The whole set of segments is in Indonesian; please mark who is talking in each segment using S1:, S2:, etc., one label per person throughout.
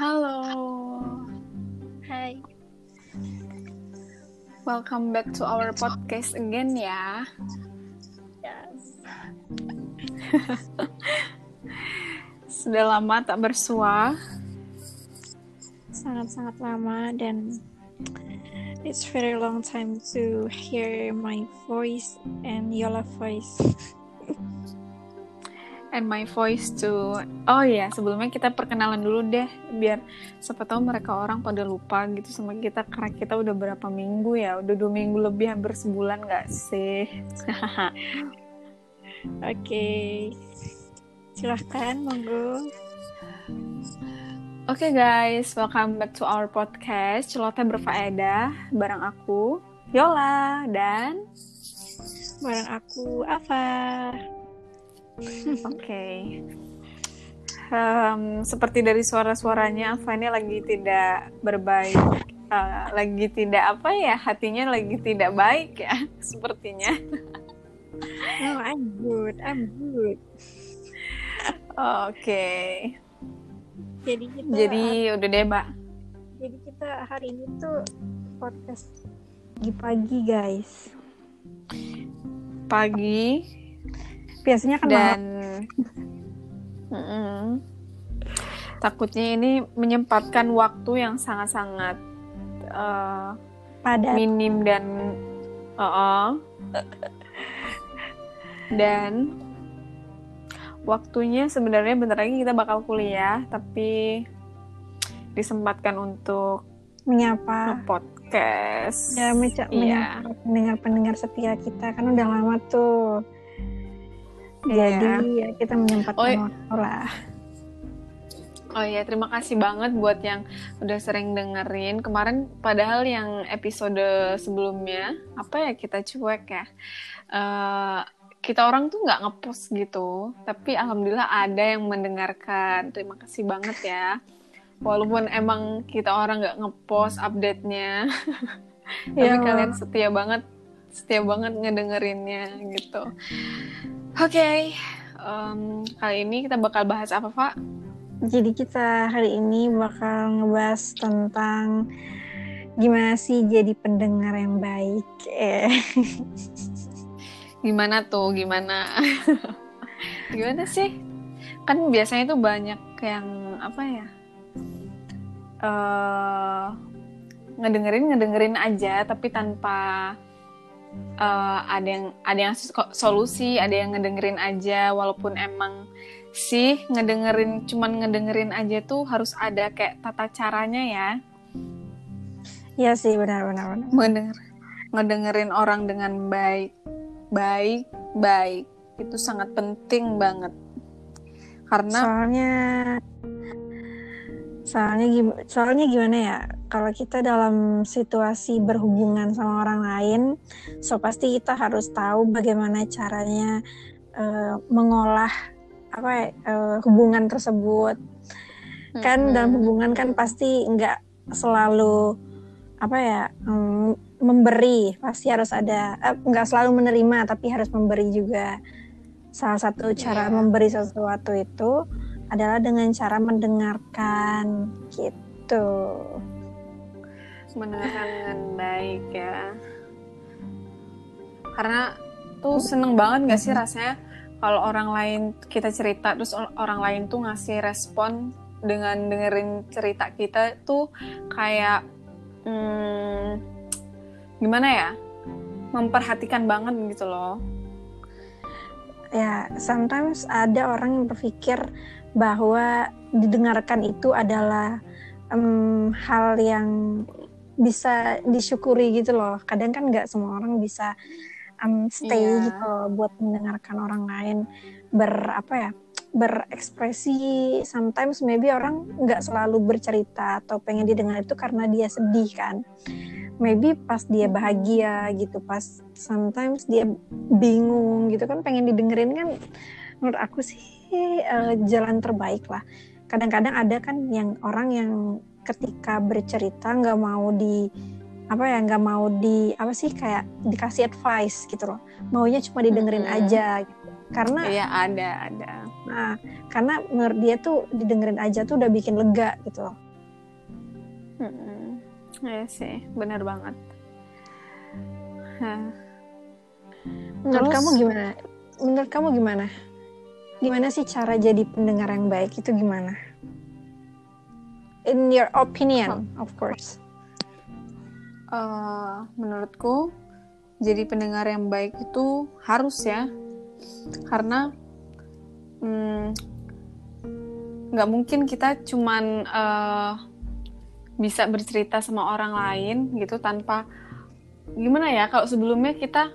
S1: Halo.
S2: Hai.
S1: Welcome back to our podcast again ya.
S2: Yes.
S1: Sudah lama tak bersua.
S2: Sangat-sangat lama dan it's very long time to hear my voice and Yola voice.
S1: And my voice too. Oh ya, sebelumnya kita perkenalan dulu deh, biar siapa tahu mereka orang pada lupa gitu sama kita karena kita udah berapa minggu ya, udah dua minggu lebih hampir sebulan nggak sih?
S2: Oke. Silahkan, monggo.
S1: Oke guys, welcome back to our podcast Celoteh Berfaedah bareng aku Yola dan
S2: Barang aku Ava.
S1: Oke. Em, seperti dari suara-suaranya, Ava ini lagi tidak berbaik, eh, lagi tidak apa ya, hatinya lagi tidak baik ya, sepertinya.
S2: No, I'm good. I'm good.
S1: Oke.
S2: Jadi kita
S1: Jadi udah deh, Mbak.
S2: jadi kita hari ini tuh podcast pagi-pagi, guys.
S1: Pagi
S2: Biasanya kan
S1: dan
S2: malam.
S1: Mm-mm. takutnya ini menyempatkan waktu yang sangat-sangat eh,
S2: padat.
S1: minim dan uh dan waktunya sebenarnya bentar lagi kita bakal kuliah tapi disempatkan untuk
S2: menyapa
S1: podcast
S2: ya
S1: Iya.
S2: menyapa pendengar-pendengar setia kita kan udah lama tuh. Jadi ya kita menyempatkan
S1: Oh,
S2: waktu lah
S1: Oh iya, terima kasih banget buat yang udah sering dengerin. Kemarin padahal yang episode sebelumnya, apa ya kita cuek ya. Eh, kita orang tuh nggak ngepost gitu, tapi alhamdulillah ada yang mendengarkan. Terima kasih banget ya. Walaupun emang kita orang nggak ngepost update-nya, tapi
S2: Ya.
S1: kalian setia banget, setia banget ngedengerinnya gitu. Oke, em, kali ini kita bakal bahas apa, Pak?
S2: jadi kita hari ini bakal ngebahas tentang gimana sih jadi pendengar yang baik eh
S1: Gimana tuh? Gimana? Gimana sih? Kan biasanya tuh banyak yang apa ya? eh ngedengerin ngedengerin aja tapi tanpa eh, ada yang ada yang so- solusi, ada yang ngedengerin aja walaupun emang sih ngedengerin cuman ngedengerin aja tuh harus ada kayak tata caranya ya.
S2: ya sih benar-benar benar.
S1: Mendenger, ngedengerin orang dengan baik, baik, baik itu sangat penting banget. Karena
S2: soalnya soalnya gim- soalnya gimana ya kalau kita dalam situasi berhubungan sama orang lain so pasti kita harus tahu bagaimana caranya eh, mengolah apa eh, hubungan tersebut kan
S1: Mm-mm.
S2: dalam hubungan kan pasti nggak selalu apa ya mm, memberi pasti harus ada eh, nggak selalu menerima tapi harus memberi juga salah satu cara
S1: Iya.
S2: memberi sesuatu itu adalah dengan cara mendengarkan gitu
S1: mendengarkan dengan baik ya. Karena tuh seneng banget gak sih rasanya kalau orang lain kita cerita terus or- orang lain tuh ngasih respon dengan dengerin cerita kita tuh kayak hmm, gimana ya memperhatikan banget gitu loh.
S2: ya sometimes ada orang yang berpikir bahwa didengarkan itu adalah em, hal yang bisa disyukuri gitu loh. Kadang kan nggak semua orang bisa em, stay
S1: Iya.
S2: gitu loh buat mendengarkan orang lain. Ber apa ya berekspresi. Sometimes maybe orang nggak selalu bercerita atau pengen didengar itu karena dia sedih kan. Maybe pas dia bahagia gitu pas sometimes dia bingung gitu kan pengen didengerin kan menurut aku sih eh, jalan terbaik lah kadang-kadang ada kan yang orang yang ketika bercerita nggak mau di apa ya nggak mau di apa sih kayak dikasih advice gitu loh maunya cuma didengerin
S1: Mm-mm.
S2: aja gitu. karena
S1: Iya ada ada.
S2: nah karena menurut dia tuh didengerin aja tuh udah bikin lega gitu loh
S1: Mm-mm. ya sih benar banget Hah.
S2: Menurut
S1: Terus-
S2: kamu gimana? Menurut kamu gimana? Gimana sih cara jadi pendengar yang baik itu gimana? In your opinion, of course.
S1: Eh, menurutku jadi pendengar yang baik itu harus ya karena mm, nggak mungkin kita cuman eh, bisa bercerita sama orang lain gitu tanpa gimana ya kalau sebelumnya kita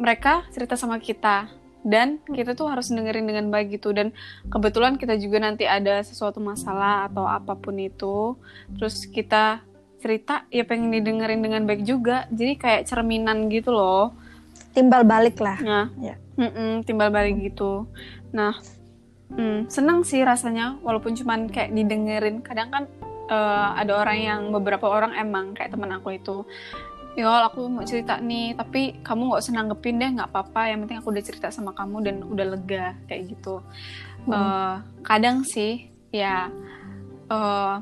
S1: mereka cerita sama kita dan kita tuh harus dengerin dengan baik gitu. Dan kebetulan kita juga nanti ada sesuatu masalah atau apa pun itu terus kita cerita ya pengen didengerin dengan baik juga. Jadi kayak cerminan gitu loh.
S2: Timbal balik lah.
S1: nah
S2: Ya.
S1: mm-mm, timbal balik gitu. Nah mm, senang sih rasanya walaupun cuman kayak didengerin. Kadang kan eh, ada orang yang beberapa orang emang kayak teman aku itu ya aku mau cerita nih tapi kamu nggak usah nanggepin deh nggak apa-apa. Yang penting aku udah cerita sama kamu dan udah lega kayak gitu.
S2: Hmm.
S1: Eh, kadang sih ya eh,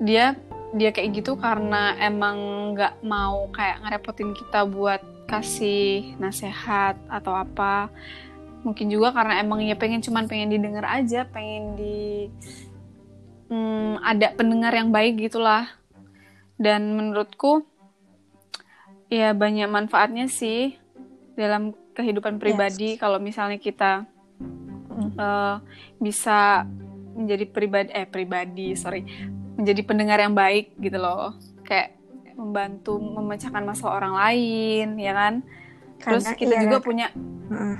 S1: dia dia kayak gitu karena emang nggak mau kayak ngerepotin kita buat kasih nasihat atau apa. Mungkin juga karena emang ya pengen cuman pengen didengar aja pengen di hmm, ada pendengar yang baik gitulah dan menurutku ya banyak manfaatnya sih dalam kehidupan pribadi kalau misalnya kita
S2: Mm.
S1: eh, bisa menjadi pribadi eh pribadi sorry menjadi pendengar yang baik gitu loh kayak membantu memecahkan masalah orang lain ya kan terus
S2: Karena
S1: kita
S2: iya,
S1: juga punya
S2: Heeh.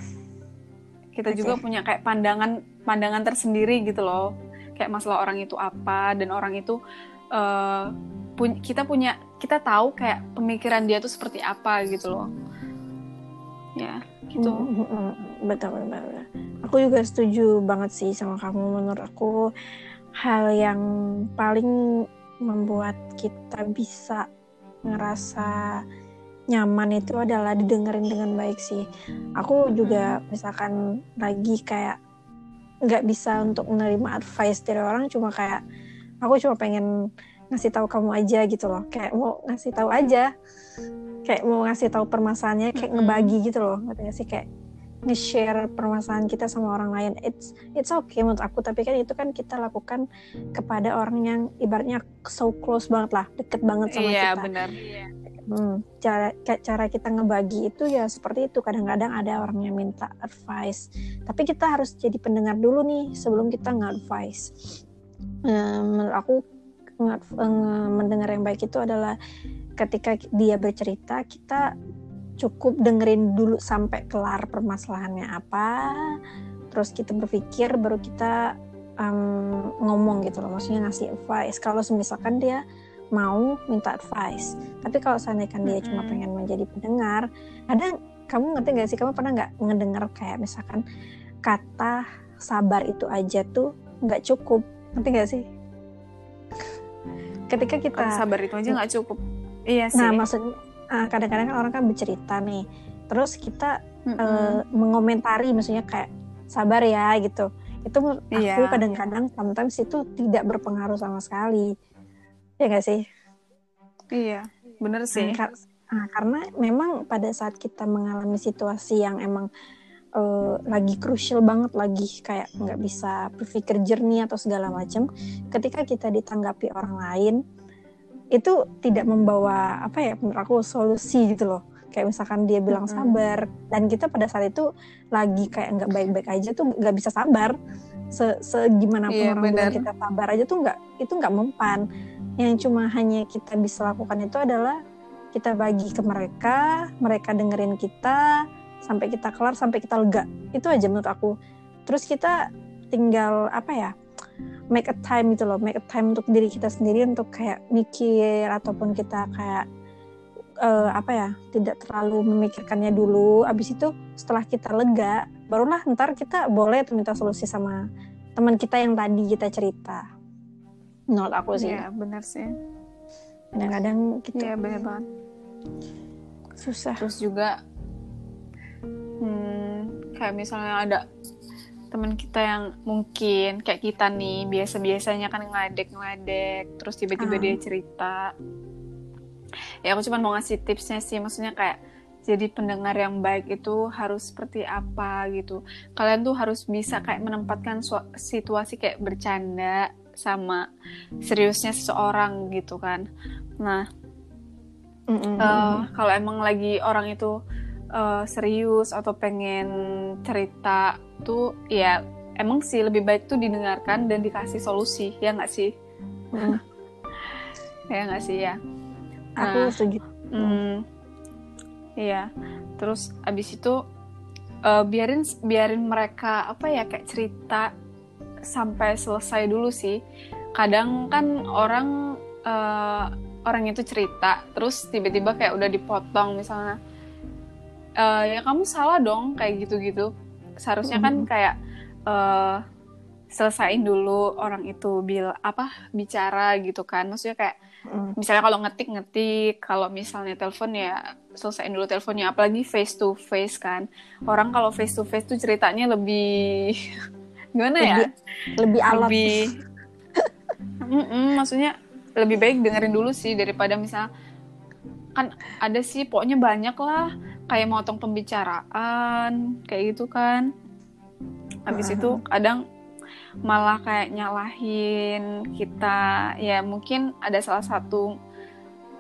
S1: kita
S2: Oke.
S1: juga punya kayak pandangan pandangan tersendiri gitu loh kayak masalah orang itu apa dan orang itu eh, kita punya kita tahu kayak pemikiran dia tuh seperti apa gitu loh ya gitu
S2: Mm, mm, mm. betul, betul, betul. Aku juga setuju banget sih sama kamu. Menurut aku hal yang paling membuat kita bisa ngerasa nyaman itu adalah didengerin dengan baik sih. Aku juga misalkan lagi kayak nggak bisa untuk menerima advice dari orang, cuma kayak aku cuma pengen ngasih tahu kamu aja gitu loh. Kayak mau ngasih tahu aja. Kayak mau ngasih tahu permasalahannya kayak
S1: Mm-mm.
S2: ngebagi gitu loh. Ngerti gak sih? Kayak nge-share permasalahan kita sama orang lain. It's it's okay menurut aku. Tapi kan itu kan kita lakukan kepada orang yang ibaratnya so close banget lah. Deket banget sama
S1: iya
S2: kita.
S1: benar.
S2: Hmm, cara cara kita ngebagi itu ya seperti itu. Kadang-kadang ada orang yang minta advice. Tapi kita harus jadi pendengar dulu nih sebelum kita nge-advice Eh, menurut aku nge- mendengar yang baik itu adalah ketika dia bercerita kita cukup dengerin dulu sampai kelar permasalahannya apa terus kita berpikir baru kita em, ngomong gitu loh. Maksudnya ngasih advice. Kalau misalkan dia mau minta advice tapi kalau seandainya kan dia cuma pengen menjadi pendengar kadang kamu ngerti gak sih? Kamu pernah nggak ngedengar kayak misalkan kata sabar itu aja tuh nggak cukup ngerti gak sih? Ketika kita
S1: sabar itu aja nggak cukup. Iya sih.
S2: nah maksudnya ah, kadang-kadang orang kan bercerita nih. Terus kita
S1: Mm-mm.
S2: eh, mengomentari maksudnya kayak sabar ya gitu. Itu menurut aku
S1: Iya.
S2: kadang-kadang sometimes itu tidak berpengaruh sama sekali. Ya gak sih?
S1: Iya bener sih.
S2: Nah, kar- nah, karena memang pada saat kita mengalami situasi yang emang eh, lagi krusial banget lagi kayak nggak bisa berpikir jernih atau segala macam ketika kita ditanggapi orang lain itu tidak membawa apa ya menurut aku solusi gitu loh. Kayak misalkan dia bilang
S1: Mm-mm.
S2: sabar dan kita pada saat itu lagi kayak nggak baik-baik aja tuh nggak bisa sabar. Se segimana pun
S1: Iya,
S2: orang bilang kita sabar aja tuh nggak itu nggak mempan. Yang cuma hanya kita bisa lakukan itu adalah kita bagi ke mereka mereka dengerin kita sampai kita kelar sampai kita lega. Itu aja menurut aku. Terus kita tinggal apa ya make a time gitu loh. Make a time untuk diri kita sendiri untuk kayak mikir ataupun kita kayak eh, apa ya tidak terlalu memikirkannya dulu. Abis itu setelah kita lega barulah ntar kita boleh tuh minta solusi sama teman kita yang tadi kita cerita. Menurut aku sih.
S1: Iya bener sih.
S2: Kadang-kadang gitu.
S1: iya bener banget.
S2: Susah.
S1: Terus juga hmm, kayak misalnya ada teman kita yang mungkin kayak kita nih biasa-biasanya kan ngeledek-ngeledek terus tiba-tiba
S2: Ah.
S1: dia cerita ya aku cuma mau ngasih tipsnya sih maksudnya kayak jadi pendengar yang baik itu harus seperti apa gitu kalian tuh harus bisa kayak menempatkan situasi kayak bercanda sama seriusnya seseorang gitu kan nah
S2: Mm-mm.
S1: Eh, kalau emang lagi orang itu eh, serius atau pengen cerita tuh ya emang sih lebih baik tuh didengarkan dan dikasih solusi ya nggak sih
S2: Mm-mm.
S1: ya nggak sih ya
S2: aku
S1: Nah.
S2: setuju
S1: Hmm, iya. Terus abis itu eh, biarin biarin mereka apa ya kayak cerita sampai selesai dulu sih. Kadang kan orang eh, orang itu cerita, terus tiba-tiba kayak udah dipotong misalnya. Eh, ya kamu salah dong kayak gitu-gitu. Seharusnya kan kayak eh selesain dulu orang itu bil apa bicara gitu kan. Maksudnya kayak
S2: Mm.
S1: misalnya kalau ngetik ngetik kalau misalnya telepon ya selesaiin dulu teleponnya apalagi face to face kan orang kalau face to face tuh ceritanya lebih gimana ya
S2: lebih lebih alat
S1: lebih Mm-mm, maksudnya lebih baik dengerin dulu sih daripada misal kan ada sih pokoknya banyak lah kayak motong pembicaraan kayak gitu kan. Habis itu kadang malah kayak nyalahin kita. Ya mungkin ada salah satu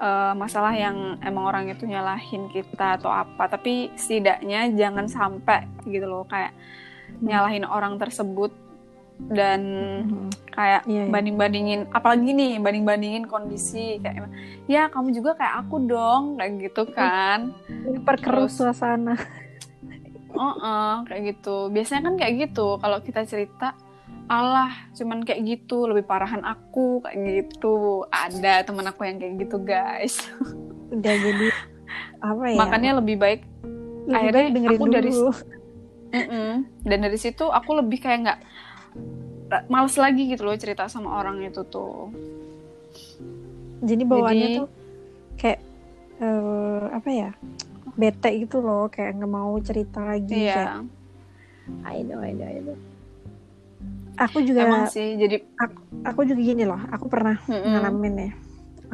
S1: eh, masalah yang emang orang itu nyalahin kita atau apa. Tapi setidaknya jangan sampai gitu loh kayak nyalahin orang tersebut dan
S2: Mm.
S1: kayak
S2: Iya, iya.
S1: banding-bandingin apalagi nih banding-bandingin kondisi kayak ya kamu juga kayak aku dong kayak gitu kan.
S2: Perkeruh suasana.
S1: Oh kayak gitu. Biasanya kan kayak gitu kalau kita cerita Allah cuman kayak gitu lebih parahan aku kayak gitu. Ada teman aku yang kayak gitu guys.
S2: Udah jadi apa ya?
S1: Makanya lebih baik
S2: lebih
S1: akhirnya
S2: baik dengerin
S1: aku dari-
S2: dulu.
S1: mm-mm. dan dari situ aku lebih kayak nggak males lagi gitu loh cerita sama orang itu tuh.
S2: Jadi bawaannya
S1: Jadi-
S2: tuh kayak eh, apa ya bete gitu loh kayak nggak mau cerita lagi kayak
S1: iya
S2: I know I know I know. Aku juga
S1: emang sih jadi
S2: aku juga gini loh aku pernah
S1: mm-mm.
S2: ngalamin ya.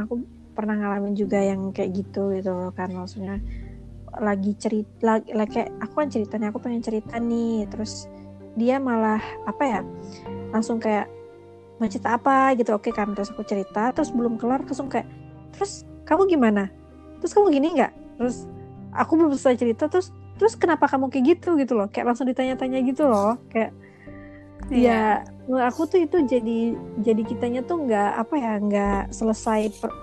S2: Aku pernah ngalamin juga yang kayak gitu gitu loh kan maksudnya lagi cerita lagi, lagi kayak aku kan ceritanya aku pengen cerita nih terus dia malah apa ya langsung kayak mau cerita apa? Gitu oke kan terus aku cerita terus belum kelar langsung kayak terus kamu gimana? Terus kamu gini nggak? Terus aku belum selesai cerita terus terus kenapa kamu kayak gitu? Gitu loh kayak langsung ditanya-tanya gitu loh kayak
S1: Iya.
S2: ya menurut aku tuh itu jadi jadi kitanya tuh nggak apa ya nggak selesai per-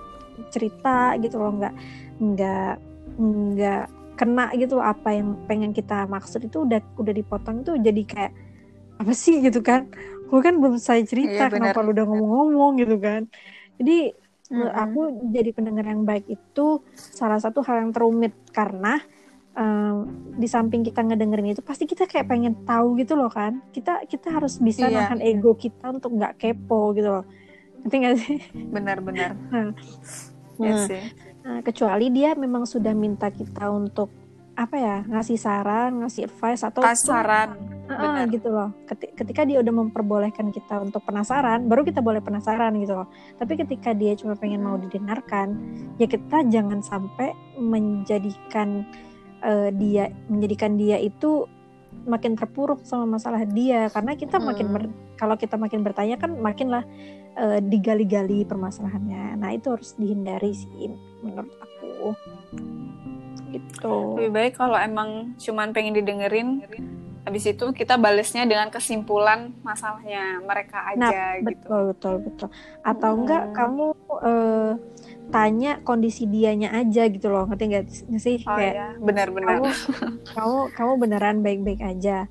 S2: cerita gitu loh nggak nggak nggak kena gitu loh apa yang pengen kita maksud itu udah udah dipotong tuh jadi kayak apa sih? Gitu kan gue kan belum selesai cerita
S1: Iya,
S2: kenapa lu udah ngomong-ngomong gitu kan jadi
S1: Mm-mm.
S2: aku jadi pendengar yang baik itu salah satu hal yang terumit karena em, di samping kita ngedengerin itu pasti kita kayak pengen tahu gitu loh kan kita kita harus bisa
S1: Iya.
S2: nahan ego kita untuk nggak kepo gitu loh ngerti nggak sih
S1: benar-benar
S2: Nah.
S1: Iya
S2: Nah,
S1: sih
S2: Nah, kecuali dia memang sudah minta kita untuk apa ya ngasih saran ngasih advice atau
S1: kasaran
S2: Ah,
S1: benar.
S2: gitu loh. Keti- Ketika dia udah memperbolehkan kita untuk penasaran, baru kita boleh penasaran gitu loh. Tapi ketika dia cuma pengen mau didengarkan, ya kita jangan sampai menjadikan eh, dia menjadikan dia itu makin terpuruk sama masalah dia karena kita makin
S1: Hmm.
S2: ber- kalau kita makin bertanya kan makinlah eh, digali-gali permasalahannya. Nah, itu harus dihindari sih menurut aku. Gitu.
S1: lebih baik kalau emang cuman pengen didengerin habis itu kita balesnya dengan kesimpulan masalahnya mereka
S2: Nah,
S1: aja gitu.
S2: betul betul. Betul atau enggak
S1: Hmm.
S2: kamu eh, tanya kondisi dianya aja gitu loh ngerti nggak nggak sih?
S1: Oh
S2: kayak
S1: ya benar-benar
S2: kamu kamu kamu beneran baik-baik aja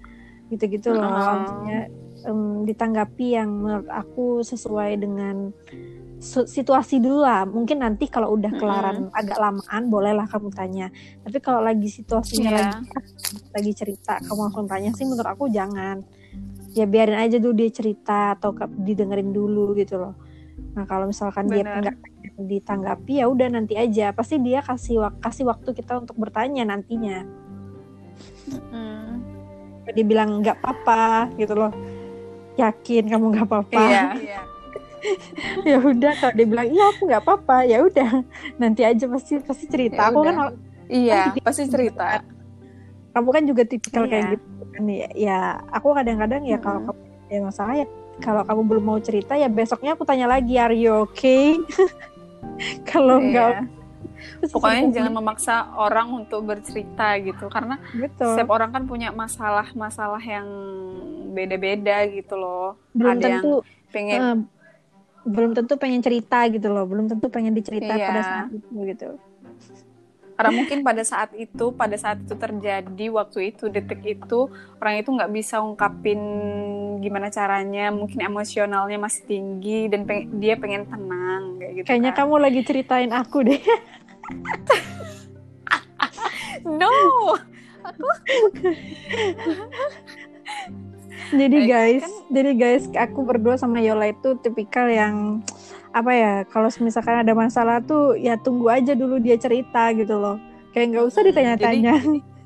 S2: gitu-gitu loh.
S1: Oh.
S2: maksudnya em, ditanggapi yang menurut aku sesuai dengan situasi dulu lah. Mungkin nanti kalau udah kelaran agak lamaan bolehlah kamu tanya. Tapi kalau lagi situasinya
S1: Iya.
S2: lagi lagi cerita kamu langsung tanya sih menurut aku jangan. Ya biarin aja dulu dia cerita atau didengerin dulu gitu loh. Nah kalau misalkan dia
S1: Benar.
S2: nggak ditanggapi ya udah nanti aja. Pasti dia kasih wak- kasih waktu kita untuk bertanya nantinya. Sampai dia bilang nggak apa-apa gitu loh. Yakin kamu nggak apa-apa.
S1: Iya.
S2: ya udah kalau dia bilang iya aku nggak apa-apa ya udah nanti aja pasti pasti cerita
S1: Ya
S2: aku kan
S1: udah. Iya, pasti cerita.
S2: kamu kan juga tipikal kayak
S1: Iya.
S2: gitu kan ya, ya aku kadang-kadang ya kalau kamu ya masalah ya kalau kamu belum mau cerita ya besoknya aku tanya lagi are you okay kalau enggak
S1: Iya. Pokoknya jangan memaksa orang untuk bercerita gitu karena
S2: betul
S1: setiap orang kan punya masalah-masalah yang beda-beda gitu loh.
S2: belum
S1: Ada yang
S2: tentu
S1: pengen
S2: eh, belum tentu pengen cerita gitu loh belum tentu pengen dicerita
S1: Iya.
S2: pada saat itu gitu
S1: karena mungkin pada saat itu pada saat itu terjadi waktu itu detik itu orang itu nggak bisa ungkapin gimana caranya mungkin emosionalnya masih tinggi dan peng- dia pengen tenang kayak gitu
S2: kayaknya
S1: kan.
S2: kamu lagi ceritain aku deh
S1: no
S2: jadi
S1: Eh,
S2: guys
S1: kan-
S2: jadi guys aku berdua sama Yola itu tipikal yang apa ya kalau misalkan ada masalah tuh ya tunggu aja dulu dia cerita gitu loh. Kayak nggak usah
S1: Hmm,
S2: ditanya-tanya.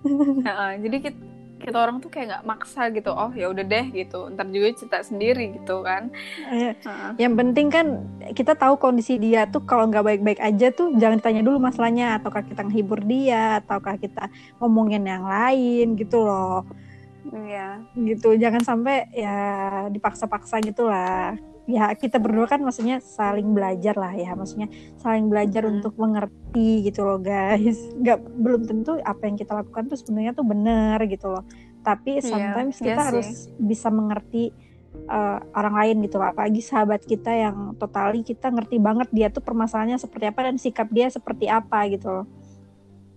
S1: Heeh, jadi kita, kita orang tuh kayak nggak maksa gitu oh ya udah deh gitu. Ntar juga cerita sendiri gitu kan.
S2: Eh, yang penting kan kita tahu kondisi dia tuh kalau nggak baik-baik aja tuh jangan ditanya dulu masalahnya ataukah kita menghibur dia ataukah kita ngomongin yang lain gitu loh
S1: Iya.
S2: Gitu jangan sampai ya dipaksa-paksa gitulah. Ya kita berdua kan maksudnya saling belajar lah ya maksudnya saling belajar
S1: Hmm.
S2: untuk mengerti gitu loh guys. Nggak belum tentu apa yang kita lakukan tuh sebenarnya tuh benar gitu loh. Tapi
S1: Iya,
S2: sometimes
S1: iya
S2: kita
S1: sih.
S2: harus bisa mengerti uh, orang lain gitu loh. Apalagi sahabat kita yang totali kita ngerti banget dia tuh permasalahannya seperti apa dan sikap dia seperti apa gitu loh.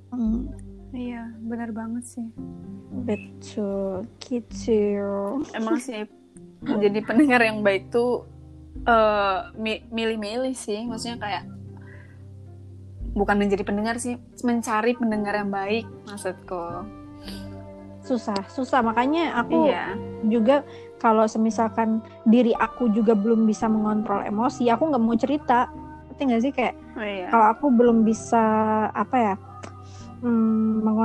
S2: Hmm,
S1: iya benar banget sih.
S2: Betul gitu.
S1: Emang sih jadi pendengar yang baik tuh eh, mi- milih-milih sih. Maksudnya kayak bukan menjadi pendengar sih mencari pendengar yang baik maksudku.
S2: Susah susah. Makanya aku
S1: iya.
S2: juga kalau semisalkan diri aku juga belum bisa mengontrol emosi aku nggak mau cerita. Ngerti nggak sih? Kayak
S1: oh, iya.
S2: kalau aku belum bisa apa ya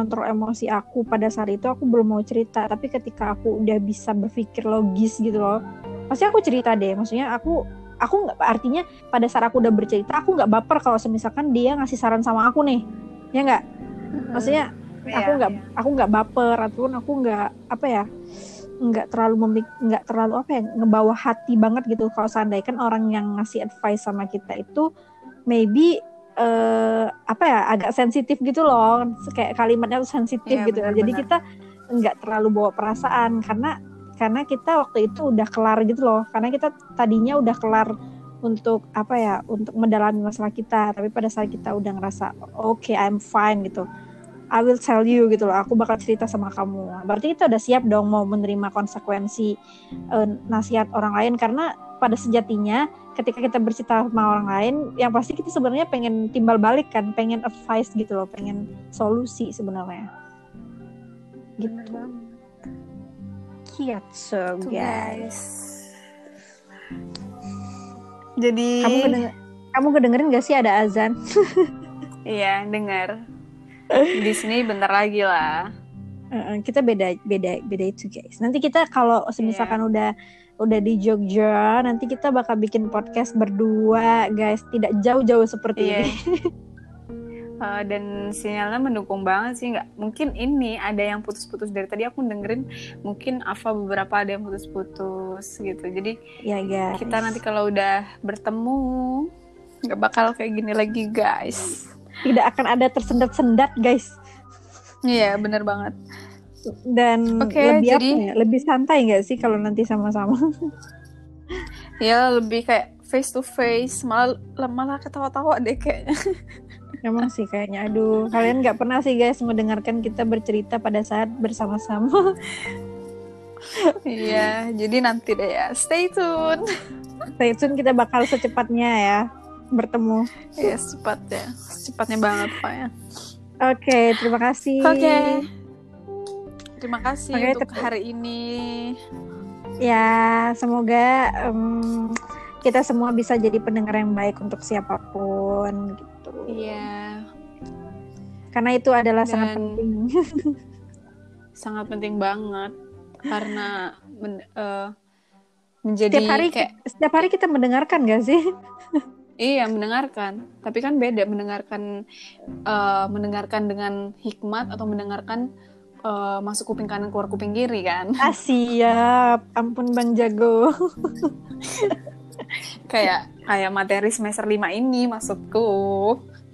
S2: mengontrol emosi aku pada saat itu aku belum mau cerita. Tapi ketika aku udah bisa berpikir logis gitu loh pasti aku cerita deh. Maksudnya aku aku nggak artinya pada saat aku udah bercerita aku nggak baper kalau semisalkan dia ngasih saran sama aku nih. Ya nggak? Maksudnya
S1: Iya,
S2: aku nggak
S1: iya.
S2: aku nggak baper ataupun aku nggak apa ya nggak terlalu memik nggak terlalu apa ya ngebawa hati banget gitu. Kalau seandainya kan orang yang ngasih advice sama kita itu maybe eh, apa ya agak sensitif gitu loh. Kayak kalimatnya tuh sensitif
S1: Iya,
S2: gitu.
S1: benar,
S2: jadi kita nggak terlalu bawa perasaan karena karena kita waktu itu udah kelar gitu loh. Karena kita tadinya udah kelar untuk apa ya untuk mendalami masalah kita. Tapi pada saat kita udah ngerasa oke I'm fine gitu. I will tell you gitu loh. Aku bakal cerita sama kamu. Berarti kita udah siap dong mau menerima konsekuensi eh, nasihat orang lain. Karena pada sejatinya ketika kita bercerita sama orang lain yang pasti kita sebenarnya pengen timbal balik kan pengen advice gitu loh pengen solusi sebenarnya. Gitu.
S1: Tuh,
S2: guys.
S1: guys. Jadi
S2: kamu kedenger, kamu kedengerin gak sih ada azan?
S1: Iya dengar di sini bentar lagi lah
S2: Kita beda beda beda itu guys. Nanti kita kalau misalkan
S1: Iya.
S2: udah udah di Jogja, nanti kita bakal bikin podcast berdua guys. Tidak jauh-jauh seperti
S1: Iya.
S2: ini.
S1: Eh, dan sinyalnya mendukung banget sih nggak mungkin ini ada yang putus-putus dari tadi aku dengerin mungkin Ava beberapa ada yang putus-putus gitu jadi
S2: ya guys.
S1: kita nanti kalau udah bertemu nggak bakal kayak gini lagi guys
S2: tidak akan ada tersendat-sendat guys.
S1: iya bener banget
S2: Dan
S1: Oke,
S2: lebih apa
S1: jadi-
S2: ya? Lebih santai nggak sih kalau nanti sama-sama?
S1: ya lebih kayak face to face malah malah ketawa-tawa deh kayaknya
S2: Emang sih kayaknya. Aduh, kalian nggak pernah sih guys mendengarkan kita bercerita pada saat bersama-sama.
S1: iya jadi nanti deh ya stay tune
S2: Stay tune kita bakal secepatnya ya bertemu.
S1: ya secepatnya secepatnya banget pak ya
S2: Oke, terima kasih.
S1: oke terima kasih
S2: Oke,
S1: untuk hari ini.
S2: Ya, semoga em, kita semua bisa jadi pendengar yang baik untuk siapa pun gitu.
S1: iya.
S2: Karena itu adalah sangat
S1: Dan-
S2: penting.
S1: sangat penting banget. Karena men, uh, menjadi
S2: setiap hari
S1: kayak
S2: setiap hari kita mendengarkan gak sih?
S1: Iya mendengarkan. Tapi kan beda mendengarkan uh, mendengarkan dengan hikmat atau mendengarkan uh, masuk kuping kanan keluar kuping kiri kan
S2: ah siap ampun bang jago
S1: kayak kayak materi semester lima ini maksudku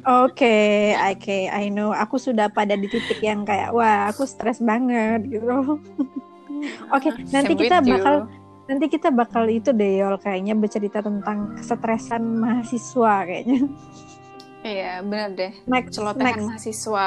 S2: Oke, okay, oke, okay, I know. Aku sudah pada di titik yang kayak, wah, aku stres banget gitu. Oke, okay, nanti kita bakal nanti kita bakal itu deh Yol kayaknya bercerita tentang kesetresan mahasiswa kayaknya.
S1: Iya benar deh.
S2: Next,
S1: celotehan
S2: next.
S1: mahasiswa.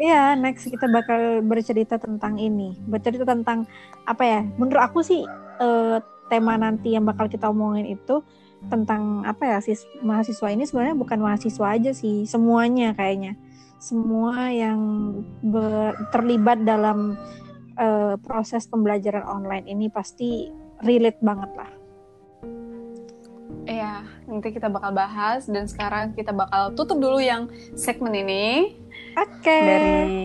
S2: Iya next kita bakal bercerita tentang ini, bercerita tentang apa ya? Menurut aku sih uh, tema nanti yang bakal kita omongin itu tentang apa ya sis mahasiswa ini sebenarnya bukan mahasiswa aja sih, semuanya kayaknya, semua yang ber, terlibat dalam uh, proses pembelajaran online ini pasti relate banget lah.
S1: Iya, nanti kita bakal bahas dan sekarang kita bakal tutup dulu yang segmen ini.
S2: Oke. Okay.
S1: Dari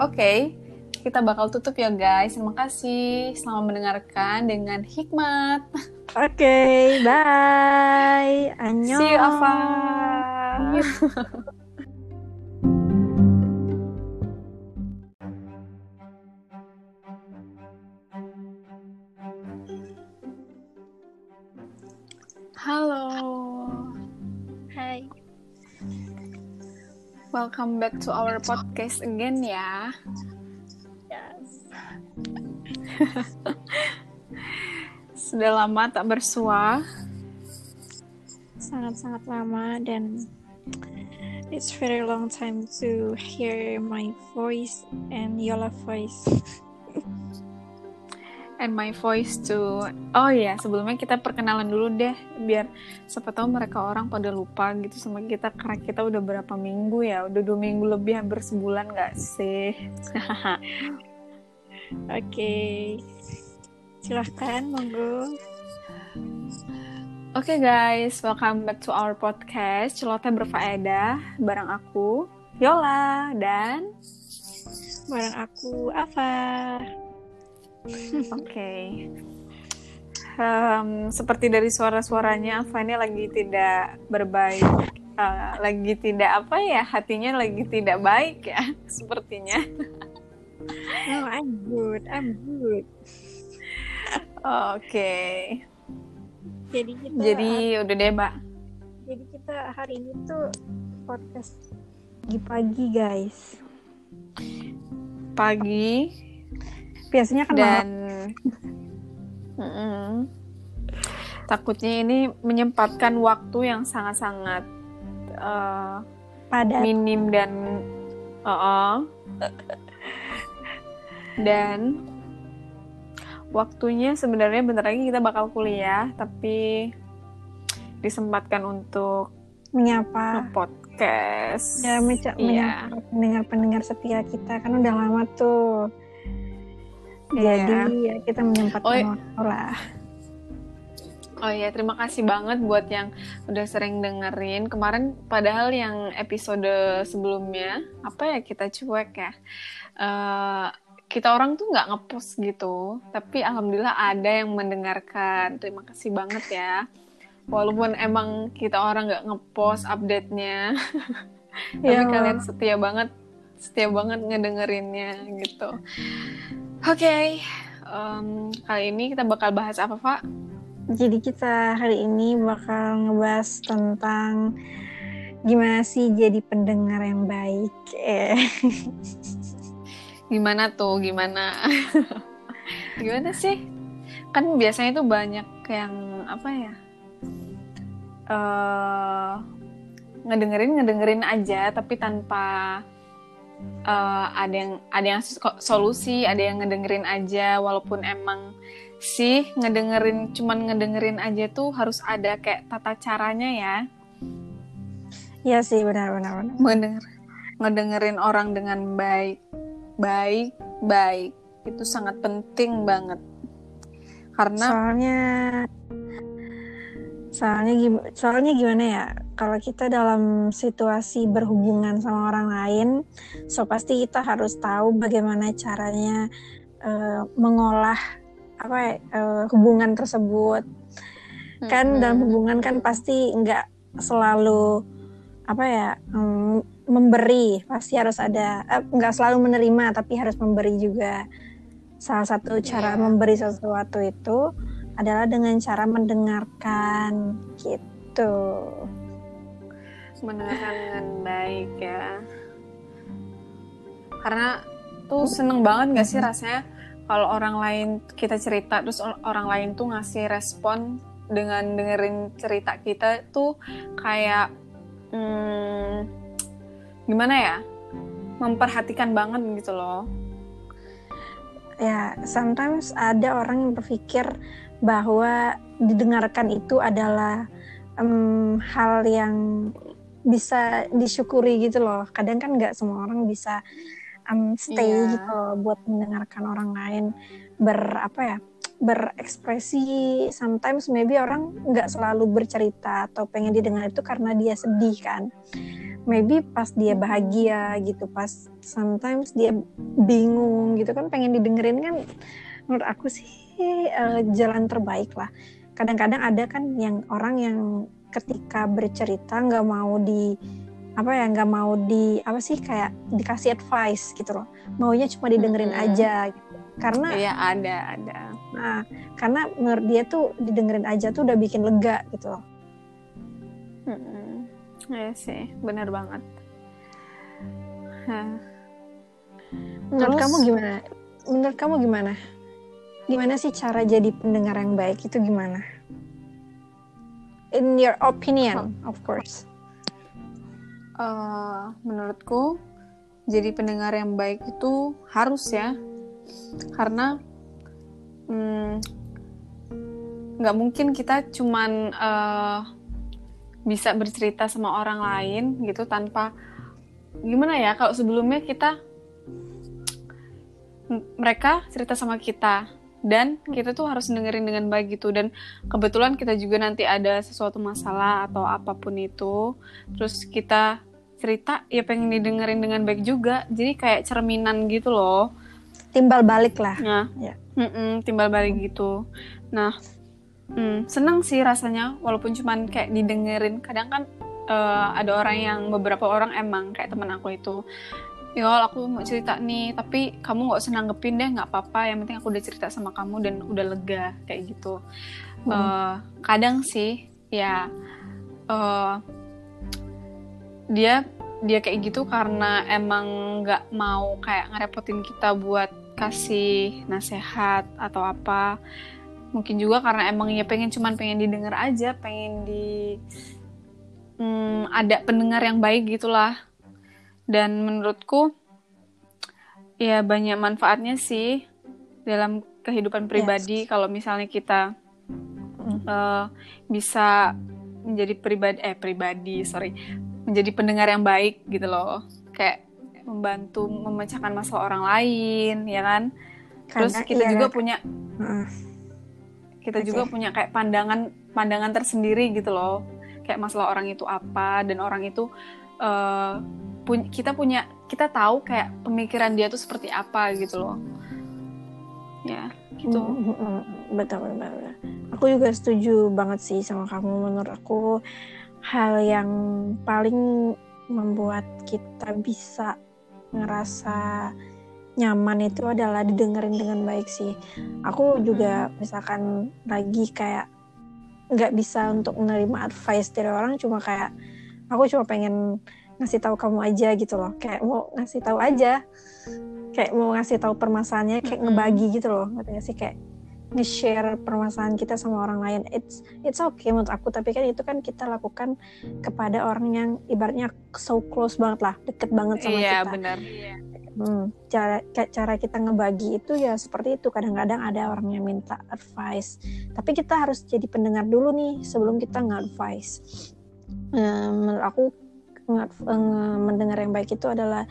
S1: Oke, okay, kita bakal tutup ya guys. Terima kasih. Selamat mendengarkan dengan hikmat.
S2: Oke, okay, bye. Annyeong.
S1: See you, Ava. Halo. Welcome back to our podcast again ya.
S2: Yes.
S1: Sudah lama tak bersua.
S2: Sangat-sangat lama dan it's very long time to hear my voice and Yola voice.
S1: And my voice to oh ya sebelumnya kita perkenalan dulu deh biar siapa tahu mereka orang pada lupa gitu sama kita karena kita udah berapa minggu ya udah dua minggu lebih hampir sebulan nggak sih
S2: oke okay. silahkan monggo
S1: Oke okay guys, welcome back to our podcast Celoteh Berfaedah bareng aku Yola dan
S2: bareng aku Ava.
S1: Oke. Okay. Um, seperti dari suara-suaranya, Fani lagi tidak berbaik, uh, lagi tidak apa ya, hatinya lagi tidak baik ya, sepertinya.
S2: Oh, I'm good, I'm good.
S1: Oke. Okay.
S2: Jadi kita.
S1: Jadi udah deh, Mbak.
S2: Jadi kita hari ini tuh podcast pagi-pagi, guys.
S1: Pagi
S2: biasanya kan
S1: dan mm -mm. takutnya ini menyempatkan waktu yang sangat-sangat uh,
S2: padat
S1: minim dan uh -uh. dan waktunya sebenarnya bentar lagi kita bakal kuliah tapi disempatkan untuk
S2: menyapa
S1: podcast
S2: ya iya. pendengar-pendengar setia kita kan udah lama tuh
S1: Iya.
S2: Jadi ya kita menyempatkan oh, waktu lah.
S1: Oh iya, terima kasih banget buat yang udah sering dengerin. Kemarin padahal yang episode sebelumnya, apa ya kita cuek ya. Uh, kita orang tuh nggak ngepost gitu, tapi alhamdulillah ada yang mendengarkan. Terima kasih banget ya. Walaupun emang kita orang nggak ngepost update-nya, tapi ya. kalian setia banget, setia banget ngedengerinnya gitu. Oke, okay. um, kali ini kita bakal bahas apa, Pak?
S2: Jadi kita hari ini bakal ngebahas tentang gimana sih jadi pendengar yang baik. Eh.
S1: gimana tuh? Gimana? gimana sih? Kan biasanya tuh banyak yang apa ya? Uh, ngedengerin ngedengerin aja, tapi tanpa uh, ada yang ada yang solusi, ada yang ngedengerin aja walaupun emang sih ngedengerin cuman ngedengerin aja tuh harus ada kayak tata caranya ya.
S2: Iya sih benar benar benar.
S1: Ngedenger, ngedengerin orang dengan baik, baik, baik itu sangat penting banget. Karena
S2: soalnya soalnya soalnya gimana ya kalau kita dalam situasi berhubungan sama orang lain so pasti kita harus tahu bagaimana caranya uh, mengolah apa ya, uh, hubungan tersebut hmm. kan dalam hubungan kan pasti nggak selalu apa ya um, memberi pasti harus ada eh, nggak selalu menerima tapi harus memberi juga salah satu cara yeah. memberi sesuatu itu adalah dengan cara mendengarkan gitu.
S1: Mendengarkan dengan baik ya. Karena tuh seneng banget gak sih rasanya kalau orang lain kita cerita terus orang lain tuh ngasih respon dengan dengerin cerita kita tuh kayak hmm, gimana ya? Memperhatikan banget gitu loh.
S2: Ya sometimes ada orang yang berpikir bahwa didengarkan itu adalah um, hal yang bisa disyukuri gitu loh. Kadang kan nggak semua orang bisa um, stay yeah. gitu loh buat mendengarkan orang lain ber apa ya berekspresi. Sometimes maybe orang nggak selalu bercerita atau pengen didengar itu karena dia sedih kan. Maybe pas dia bahagia gitu, pas sometimes dia bingung gitu kan pengen didengerin kan. Menurut aku sih uh, jalan terbaik lah. Kadang-kadang ada kan yang orang yang ketika bercerita nggak mau di apa ya nggak mau di apa sih kayak dikasih advice gitu loh maunya cuma didengerin hmm. aja gitu. karena
S1: iya ada ada
S2: nah karena menurut dia tuh didengerin aja tuh udah bikin lega gitu loh
S1: hmm. ya sih benar banget Hah.
S2: menurut Terus, kamu gimana menurut kamu gimana gimana sih cara jadi pendengar yang baik? Itu gimana? In your opinion of course.
S1: Uh, menurutku jadi pendengar yang baik itu harus ya. Karena hmm, nggak hmm, mungkin kita cuman uh, bisa bercerita sama orang lain gitu tanpa gimana ya kalau sebelumnya kita mereka cerita sama kita dan kita tuh harus dengerin dengan baik gitu. Dan kebetulan kita juga nanti ada sesuatu masalah atau apa pun itu terus kita cerita ya pengen didengerin dengan baik juga. Jadi kayak cerminan gitu loh.
S2: Timbal balik lah.
S1: Nah ya. timbal balik gitu. Nah mm, seneng sih rasanya walaupun cuman kayak didengerin. Kadang kan uh, ada orang yang beberapa orang emang kayak teman aku itu ya aku mau cerita nih tapi kamu nggak usah nanggepin deh nggak apa-apa. Yang penting aku udah cerita sama kamu dan udah lega kayak gitu. Hmm. uh, kadang sih ya uh, dia dia kayak gitu karena emang nggak mau kayak ngerepotin kita buat kasih nasehat atau apa. Mungkin juga karena emang ya pengen cuman pengen didengar aja pengen di hmm, ada pendengar yang baik gitulah dan menurutku ya banyak manfaatnya sih dalam kehidupan pribadi yes. kalau misalnya kita uh, bisa menjadi pribadi eh pribadi sorry menjadi pendengar yang baik gitu loh kayak membantu memecahkan masalah orang lain ya kan terus Karena kita iya, juga kan? punya kita okay. juga punya kayak pandangan pandangan tersendiri gitu loh kayak masalah orang itu apa dan orang itu uh, pu kita punya kita tahu kayak pemikiran dia tuh seperti apa gitu loh ya gitu mm, mm,
S2: mm. betul betul, betul. aku juga setuju banget sih sama kamu menurut aku hal yang paling membuat kita bisa ngerasa nyaman itu adalah didengerin dengan baik sih. Aku juga misalkan lagi kayak nggak bisa untuk menerima advice dari orang, cuma kayak aku cuma pengen ngasih tahu kamu aja gitu loh. Kayak mau ngasih tahu aja. Kayak mau ngasih tahu permasalahannya kayak ngebagi gitu loh. Ngerti sih? Kayak nge-share permasalahan kita sama orang lain. It's it's okay menurut aku. Tapi kan itu kan kita lakukan kepada orang yang ibaratnya so close banget lah. Deket banget sama
S1: iya,
S2: kita.
S1: benar.
S2: Hmm, cara cara kita ngebagi itu ya seperti itu. Kadang-kadang ada orang yang minta advice. Tapi kita harus jadi pendengar dulu nih sebelum kita nge-advice menurut aku mendengar yang baik itu adalah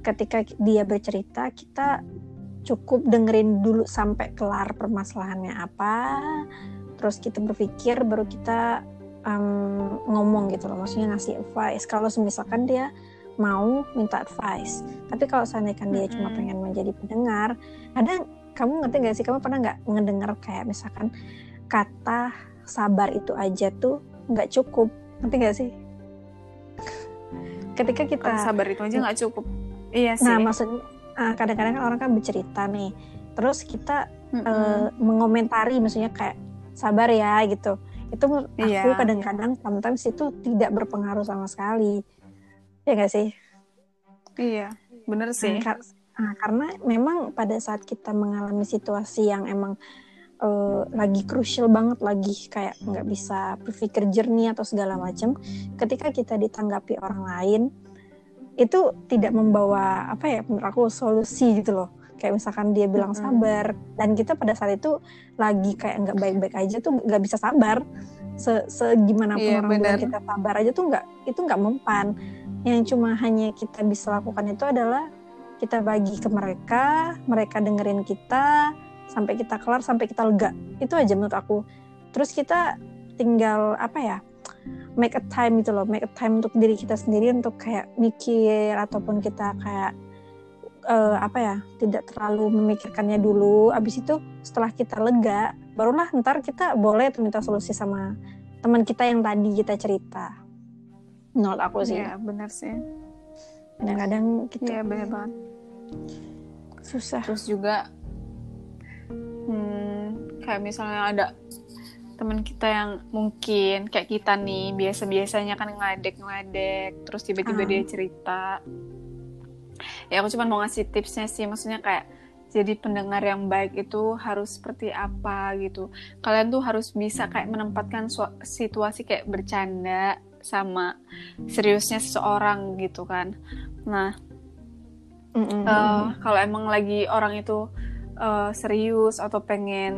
S2: ketika dia bercerita kita cukup dengerin dulu sampai kelar permasalahannya apa terus kita berpikir baru kita um, ngomong gitu loh. Maksudnya ngasih advice. Kalau misalkan dia mau minta advice tapi kalau seandainya dia mm -hmm. cuma pengen menjadi pendengar kadang kamu ngerti gak sih? Kamu pernah nggak ngedengar kayak misalkan kata sabar itu aja tuh nggak cukup ngerti gak sih? Ketika kita
S1: sabar itu aja nggak cukup. Iya sih.
S2: nah maksudnya ah, kadang-kadang kan orang kan bercerita nih. Terus kita
S1: Mm-mm.
S2: eh, mengomentari maksudnya kayak sabar ya gitu. Itu aku
S1: Iya.
S2: kadang-kadang sometimes itu tidak berpengaruh sama sekali. Ya gak sih?
S1: Iya bener
S2: Nah,
S1: sih.
S2: kar- nah, karena memang pada saat kita mengalami situasi yang emang eh, lagi crucial banget lagi kayak nggak bisa berpikir jernih atau segala macam. Ketika kita ditanggapi orang lain itu tidak membawa apa ya menurut aku solusi gitu loh. Kayak misalkan dia bilang sabar dan kita pada saat itu lagi kayak nggak baik-baik aja tuh nggak bisa sabar. Se segimana pun
S1: Iya,
S2: orang bilang kita sabar aja tuh nggak itu nggak mempan. Yang cuma hanya kita bisa lakukan itu adalah kita bagi ke mereka mereka dengerin kita sampai kita kelar sampai kita lega. Itu aja menurut aku. Terus kita tinggal apa ya make a time gitu loh. Make a time untuk diri kita sendiri untuk kayak mikir ataupun kita kayak eh, apa ya tidak terlalu memikirkannya dulu. Abis itu setelah kita lega barulah ntar kita boleh tuh minta solusi sama teman kita yang tadi kita cerita. Menurut aku sih.
S1: Iya bener sih.
S2: Kadang-kadang gitu
S1: iya bener banget.
S2: susah.
S1: Terus juga hmm, kayak misalnya ada teman kita yang mungkin kayak kita nih biasa-biasanya kan ngeledek-ngeledek terus tiba-tiba
S2: Ah.
S1: dia cerita ya aku cuma mau ngasih tipsnya sih maksudnya kayak jadi pendengar yang baik itu harus seperti apa gitu kalian tuh harus bisa kayak menempatkan situasi kayak bercanda sama seriusnya seseorang gitu kan nah
S2: Mm-mm.
S1: Eh, kalau emang lagi orang itu eh, serius atau pengen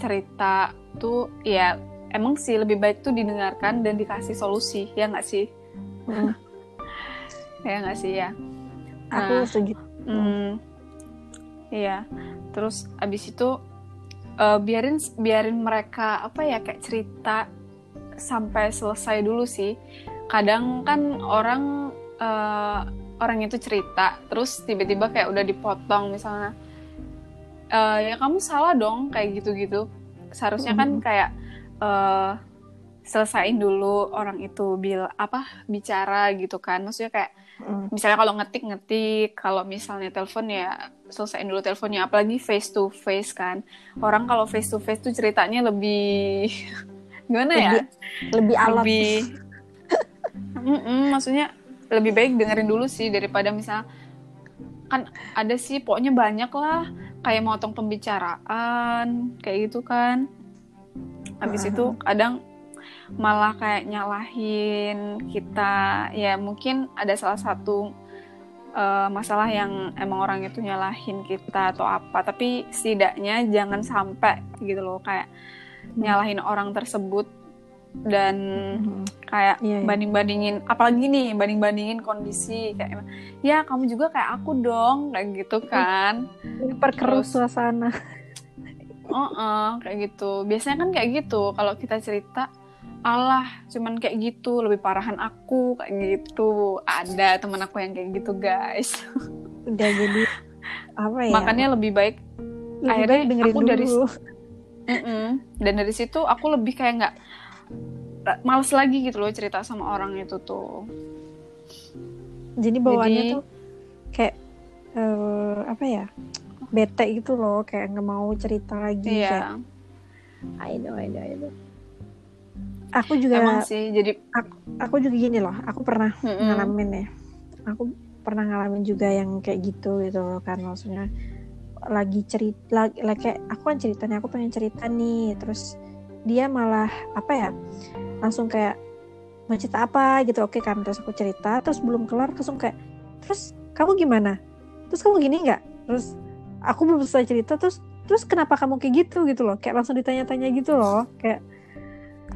S1: cerita tuh ya emang sih lebih baik tuh didengarkan dan dikasih solusi ya nggak sih?
S2: Mm.
S1: ya nggak sih ya.
S2: Aku
S1: Nah.
S2: setuju.
S1: Hmm, iya. Terus abis itu eh, biarin biarin mereka apa ya kayak cerita sampai selesai dulu sih. Kadang kan orang eh, orang itu cerita terus tiba-tiba kayak udah dipotong misalnya eh, ya kamu salah dong kayak gitu-gitu. Seharusnya kan kayak eh selesaiin dulu orang itu bil apa bicara gitu kan. Maksudnya kayak
S2: Mm.
S1: misalnya kalau ngetik ngetik kalau misalnya telepon ya selesaiin dulu teleponnya. Apalagi face to face kan. Orang kalau face to face tuh ceritanya lebih gimana ya?
S2: Lebih- lebih alat
S1: lebih Mm-mm, maksudnya lebih baik dengerin dulu sih daripada misal kan ada sih pokoknya banyak lah kayak motong pembicaraan kayak gitu kan. Habis itu kadang malah kayak nyalahin kita. Ya mungkin ada salah satu eh, masalah yang emang orang itu nyalahin kita atau apa. Tapi setidaknya jangan sampai gitu loh kayak nyalahin orang tersebut dan
S2: Mhm.
S1: kayak
S2: Iya, iya.
S1: banding-bandingin apalagi nih banding-bandingin kondisi kayak ya kamu juga kayak aku dong kayak gitu kan
S2: Perkeruh suasana
S1: oh kayak gitu biasanya kan kayak gitu kalau kita cerita Allah cuman kayak gitu lebih parahan aku kayak gitu ada teman aku yang kayak gitu guys
S2: udah jadi apa ya
S1: makanya lebih baik
S2: lebih
S1: akhirnya
S2: baik dengerin
S1: aku dari-
S2: dulu.
S1: Mm-mm. dan dari situ aku lebih kayak nggak males lagi gitu loh cerita sama orang itu tuh
S2: jadi bawaannya
S1: Jadi-
S2: tuh kayak eh, apa ya bete gitu loh kayak nggak mau cerita lagi kayak
S1: iya
S2: I know I know I know. aku juga
S1: emang sih jadi
S2: aku juga gini loh aku pernah
S1: mm-mm.
S2: ngalamin ya aku pernah ngalamin juga yang kayak gitu gitu loh kan maksudnya lagi cerita lagi, lagi kayak aku kan ceritanya aku pengen cerita nih terus dia malah apa ya langsung kayak mau cerita apa? gitu oke kan terus aku cerita terus belum kelar langsung kayak terus kamu gimana? Terus kamu gini nggak? Terus aku belum selesai cerita terus terus kenapa kamu kayak gitu? gitu loh kayak langsung ditanya-tanya gitu loh kayak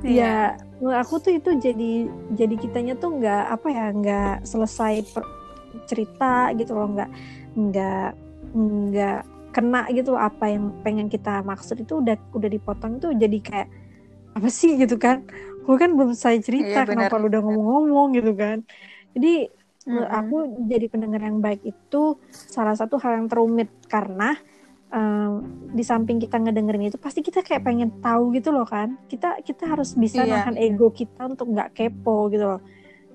S1: Iya.
S2: ya menurut aku tuh itu jadi jadi kitanya tuh nggak apa ya nggak selesai per- cerita gitu loh nggak nggak nggak kena gitu loh apa yang pengen kita maksud itu udah udah dipotong tuh jadi kayak apa sih gitu kan? Gue kan belum selesai cerita
S1: Iya,
S2: kenapa lu udah ngomong-ngomong gitu kan. Jadi
S1: Mm-mm.
S2: aku jadi pendengar yang baik itu salah satu hal yang terumit karena um, di samping kita ngedengerin itu pasti kita kayak pengen tahu gitu loh kan. Kita kita harus bisa
S1: Iya.
S2: nahan ego kita untuk nggak kepo gitu loh.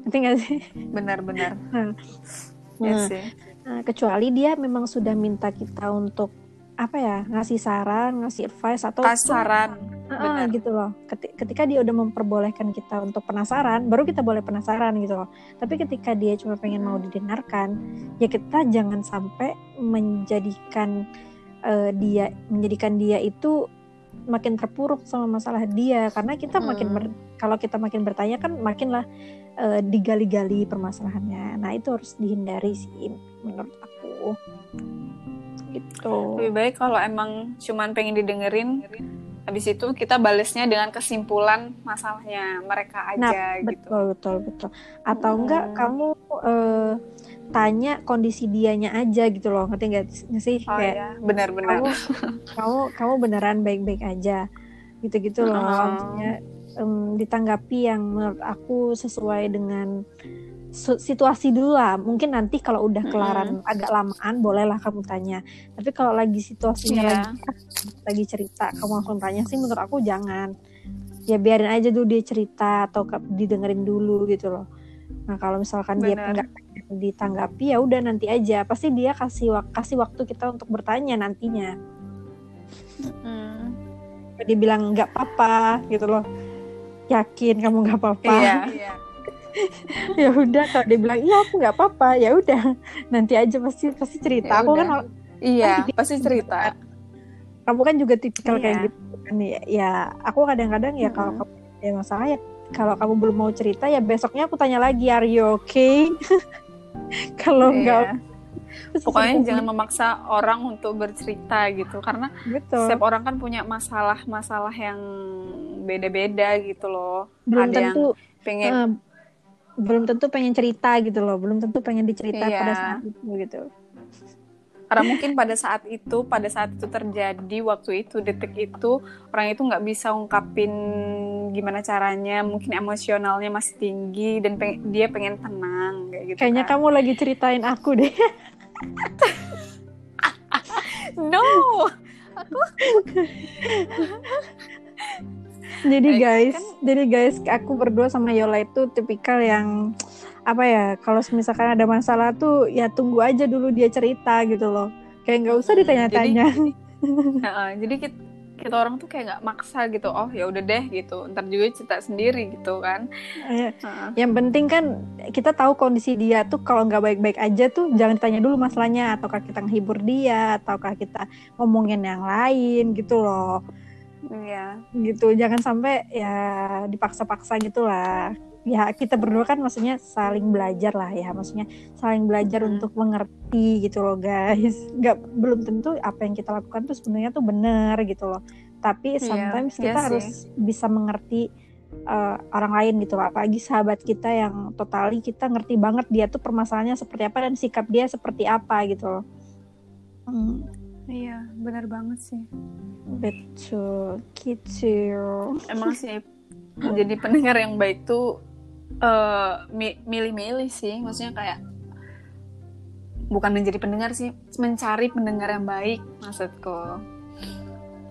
S2: Ngerti nggak sih?
S1: Benar-benar
S2: Nah,
S1: ya
S2: nah,
S1: sih
S2: nah, kecuali dia memang sudah minta kita untuk apa ya ngasih saran ngasih advice atau Ah,
S1: benar.
S2: gitu loh. Keti- Ketika dia udah memperbolehkan kita untuk penasaran, baru kita boleh penasaran gitu loh. Tapi ketika dia cuma pengen mau didengarkan, ya kita jangan sampai menjadikan eh, dia menjadikan dia itu makin terpuruk sama masalah dia karena kita makin
S1: Hmm.
S2: ber- kalau kita makin bertanya kan makinlah eh, digali-gali permasalahannya. Nah, itu harus dihindari sih menurut aku. Gitu.
S1: lebih baik kalau emang cuman pengen didengerin habis itu kita balesnya dengan kesimpulan masalahnya mereka
S2: Nah,
S1: aja gitu
S2: betul betul betul. Atau
S1: Mm-mm.
S2: enggak kamu eh, tanya kondisi dianya aja gitu loh, ngerti nggak sih?
S1: oh
S2: Kayak
S1: ya benar-benar
S2: kamu kamu kamu beneran baik-baik aja, gitu-gitu loh.
S1: Mm-mm.
S2: Maksudnya em, ditanggapi yang menurut aku sesuai dengan situasi dulu lah. Mungkin nanti kalau udah kelaran agak lamaan, bolehlah kamu tanya. Tapi kalau lagi situasinya
S1: Iya.
S2: lagi lagi cerita, kamu langsung tanya sih menurut aku jangan. Ya biarin aja dulu dia cerita atau didengerin dulu gitu loh. Nah kalau misalkan dia
S1: Benar.
S2: nggak pengen ditanggapi ya udah nanti aja. Pasti dia kasih wak- kasih waktu kita untuk bertanya nantinya.
S1: Hmm.
S2: Dia bilang nggak apa-apa gitu loh. Yakin kamu nggak apa-apa?
S1: iya
S2: ya udah kalau dia bilang iya aku nggak apa-apa. Ya udah nanti aja pasti pasti cerita.
S1: Ya
S2: aku kan
S1: iya pasti cerita.
S2: Kamu kan juga tipikal
S1: Iya.
S2: kayak gitu kan ya, ya aku kadang-kadang ya kalau kamu ada masalah ya kalau kamu belum mau cerita ya besoknya aku tanya lagi are you okay? Kalau enggak
S1: Iya. pokoknya jangan memaksa orang untuk bercerita gitu karena
S2: betul.
S1: setiap orang kan punya masalah-masalah yang beda-beda gitu loh.
S2: Belum
S1: ada yang
S2: tentu
S1: pengen
S2: eh, belum tentu pengen cerita gitu loh belum tentu pengen dicerita
S1: Iya.
S2: pada saat itu gitu
S1: karena mungkin pada saat itu pada saat itu terjadi waktu itu detik itu orang itu nggak bisa ungkapin gimana caranya mungkin emosionalnya masih tinggi dan peng- dia pengen tenang kayak gitu
S2: kayaknya
S1: kan.
S2: kamu lagi ceritain aku deh
S1: no
S2: jadi
S1: Eh,
S2: guys
S1: kan-
S2: jadi guys aku berdua sama Yola itu tipikal yang apa ya kalau misalkan ada masalah tuh ya tunggu aja dulu dia cerita gitu loh. Kayak nggak usah ditanya-tanya.
S1: Heeh, jadi kita, kita orang tuh kayak nggak maksa gitu oh ya udah deh gitu. Ntar juga cerita sendiri gitu kan. Heeh.
S2: yang penting kan kita tahu kondisi dia tuh kalau nggak baik-baik aja tuh jangan ditanya dulu masalahnya. Ataukah kita menghibur dia ataukah kita ngomongin yang lain gitu loh
S1: Iya,
S2: gitu. Jangan sampai ya dipaksa-paksa gitulah. Ya kita berdua kan maksudnya saling belajar lah ya. Maksudnya saling belajar
S1: Hmm.
S2: untuk mengerti gitu loh guys. Nggak belum tentu apa yang kita lakukan tuh sebenarnya tuh benar gitu loh. Tapi
S1: Iya,
S2: sometimes
S1: iya
S2: kita
S1: sih.
S2: harus bisa mengerti uh, orang lain gitu loh. Apalagi sahabat kita yang totali kita ngerti banget dia tuh permasalahannya seperti apa dan sikap dia seperti apa gitu loh. Hmm,
S1: iya benar banget sih.
S2: Betul gitu.
S1: Emang sih jadi pendengar yang baik tuh eh, mi- milih-milih sih. Maksudnya kayak bukan menjadi pendengar sih mencari pendengar yang baik maksudku.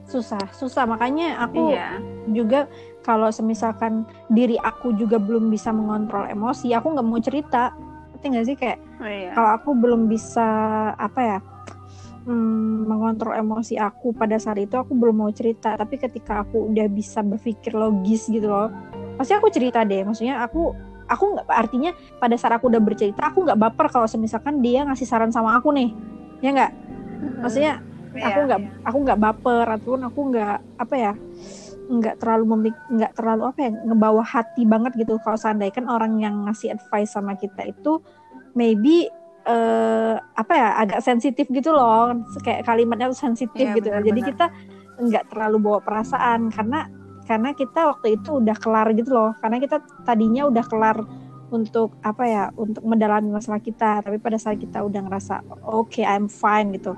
S2: Susah susah. Makanya aku
S1: iya.
S2: juga kalau semisalkan diri aku juga belum bisa mengontrol emosi aku nggak mau cerita. Ngerti nggak sih? Kayak
S1: oh, iya.
S2: kalau aku belum bisa apa ya hmm, mengontrol emosi aku pada saat itu aku belum mau cerita. Tapi ketika aku udah bisa berpikir logis gitu loh pasti aku cerita deh. Maksudnya aku aku nggak artinya pada saat aku udah bercerita aku nggak baper kalau semisalkan dia ngasih saran sama aku nih. Ya nggak? Maksudnya
S1: Iya.
S2: aku nggak aku nggak baper ataupun aku nggak apa ya nggak terlalu memik nggak terlalu apa ya ngebawa hati banget gitu. Kalau seandainya kan orang yang ngasih advice sama kita itu maybe eh, apa ya agak sensitif gitu loh. Kayak kalimatnya tuh sensitif
S1: Iya,
S2: gitu. jadi
S1: benar-benar.
S2: kita nggak terlalu bawa perasaan karena karena kita waktu itu udah kelar gitu loh. Karena kita tadinya udah kelar untuk apa ya untuk mendalami masalah kita. Tapi pada saat kita udah ngerasa oke I'm fine gitu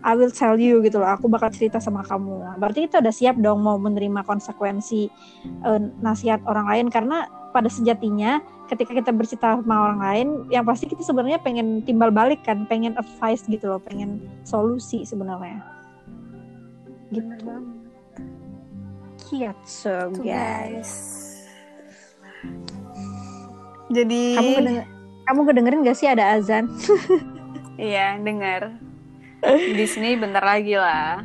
S2: I will tell you gitu loh aku bakal cerita sama kamu berarti kita udah siap dong mau menerima konsekuensi eh, nasihat orang lain karena pada sejatinya ketika kita bercerita sama orang lain yang pasti kita sebenarnya pengen timbal balik kan pengen advice gitu loh pengen solusi sebenarnya Gitu.
S1: Tuh,
S2: guys.
S1: Jadi
S2: Kamu kedenger, kamu kedengerin gak sih ada azan?
S1: iya dengar. Di sini bentar lagi lah.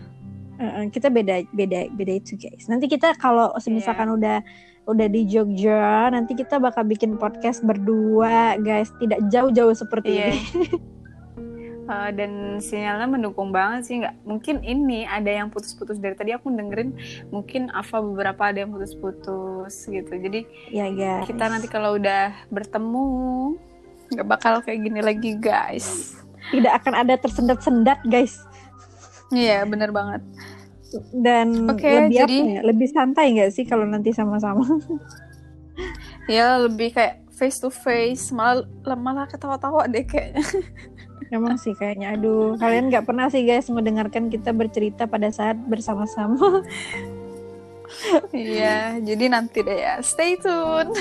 S2: Uh, kita beda beda beda itu guys. Nanti kita kalau misalkan
S1: Iya.
S2: udah udah di Jogja, nanti kita bakal bikin podcast berdua, guys. Tidak jauh-jauh seperti
S1: Iya.
S2: ini.
S1: Eh, dan sinyalnya mendukung banget sih nggak mungkin ini ada yang putus-putus dari tadi aku dengerin mungkin Ava beberapa ada yang putus-putus gitu jadi
S2: ya guys.
S1: kita nanti kalau udah bertemu nggak bakal kayak gini lagi guys
S2: tidak akan ada tersendat-sendat, guys.
S1: iya bener banget
S2: Dan
S1: Oke,
S2: lebih apa
S1: jadi-
S2: ya? Lebih santai nggak sih kalau nanti sama-sama?
S1: ya lebih kayak face to face malah malah ketawa-tawa deh kayaknya
S2: Emang sih kayaknya, aduh, kalian nggak pernah sih guys mendengarkan kita bercerita pada saat bersama-sama.
S1: iya jadi nanti deh ya stay tune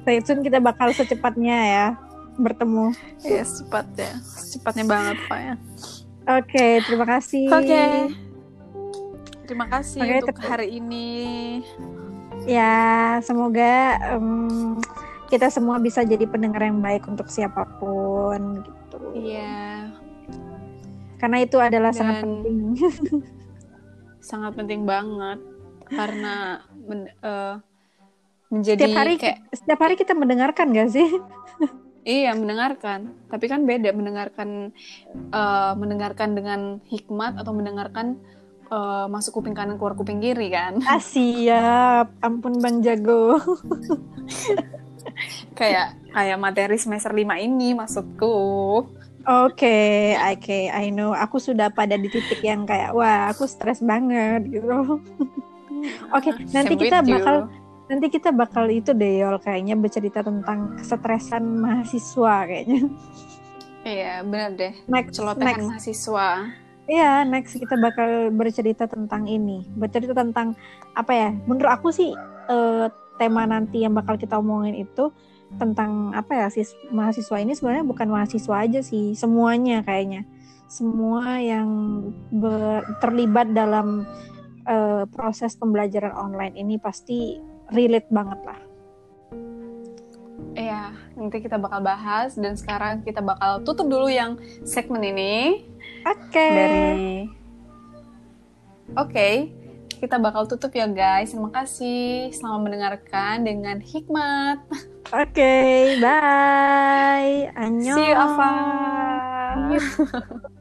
S2: Stay tune kita bakal secepatnya ya bertemu.
S1: ya secepatnya secepatnya banget pak ya
S2: Oke, terima kasih.
S1: Oke. Terima kasih
S2: Oke,
S1: untuk hari ini.
S2: Ya, semoga em, kita semua bisa jadi pendengar yang baik untuk siapa pun gitu.
S1: Iya,
S2: Karena itu adalah sangat
S1: Dan-
S2: penting.
S1: sangat penting banget karena men- eh, menjadi
S2: Setiap hari
S1: kayak
S2: setiap hari kita mendengarkan gak sih?
S1: iya mendengarkan, tapi kan beda mendengarkan eh, mendengarkan dengan hikmat atau mendengarkan eh, masuk kuping kanan keluar kuping kiri kan.
S2: Ah, siap. Ampun Bang Jago.
S1: kayak kayak materi semester 5 ini maksudku.
S2: Oke, oke, I know. Aku sudah pada di titik yang kayak wah, aku stres banget gitu. Oke, nanti
S1: Same
S2: kita
S1: you.
S2: Nanti kita bakal itu deh Yol kayaknya bercerita tentang kesetresan mahasiswa kayaknya.
S1: Iya, benar deh.
S2: Next,
S1: Celotehan
S2: next.
S1: mahasiswa.
S2: Iya, next kita bakal bercerita tentang ini. Bercerita tentang apa ya? Menurut aku sih eh, tema nanti yang bakal kita omongin itu tentang apa ya? Sis, mahasiswa ini sebenarnya bukan mahasiswa aja sih, semuanya kayaknya. Semua yang ber- terlibat dalam eh, proses pembelajaran online ini pasti relate banget lah.
S1: Iya, nanti kita bakal bahas dan sekarang kita bakal tutup dulu yang segmen ini
S2: Oke.
S1: dari Oke, kita bakal tutup ya guys. Terima kasih. Selamat mendengarkan dengan hikmat.
S2: Oke, bye. Annyeong.
S1: See you Ava.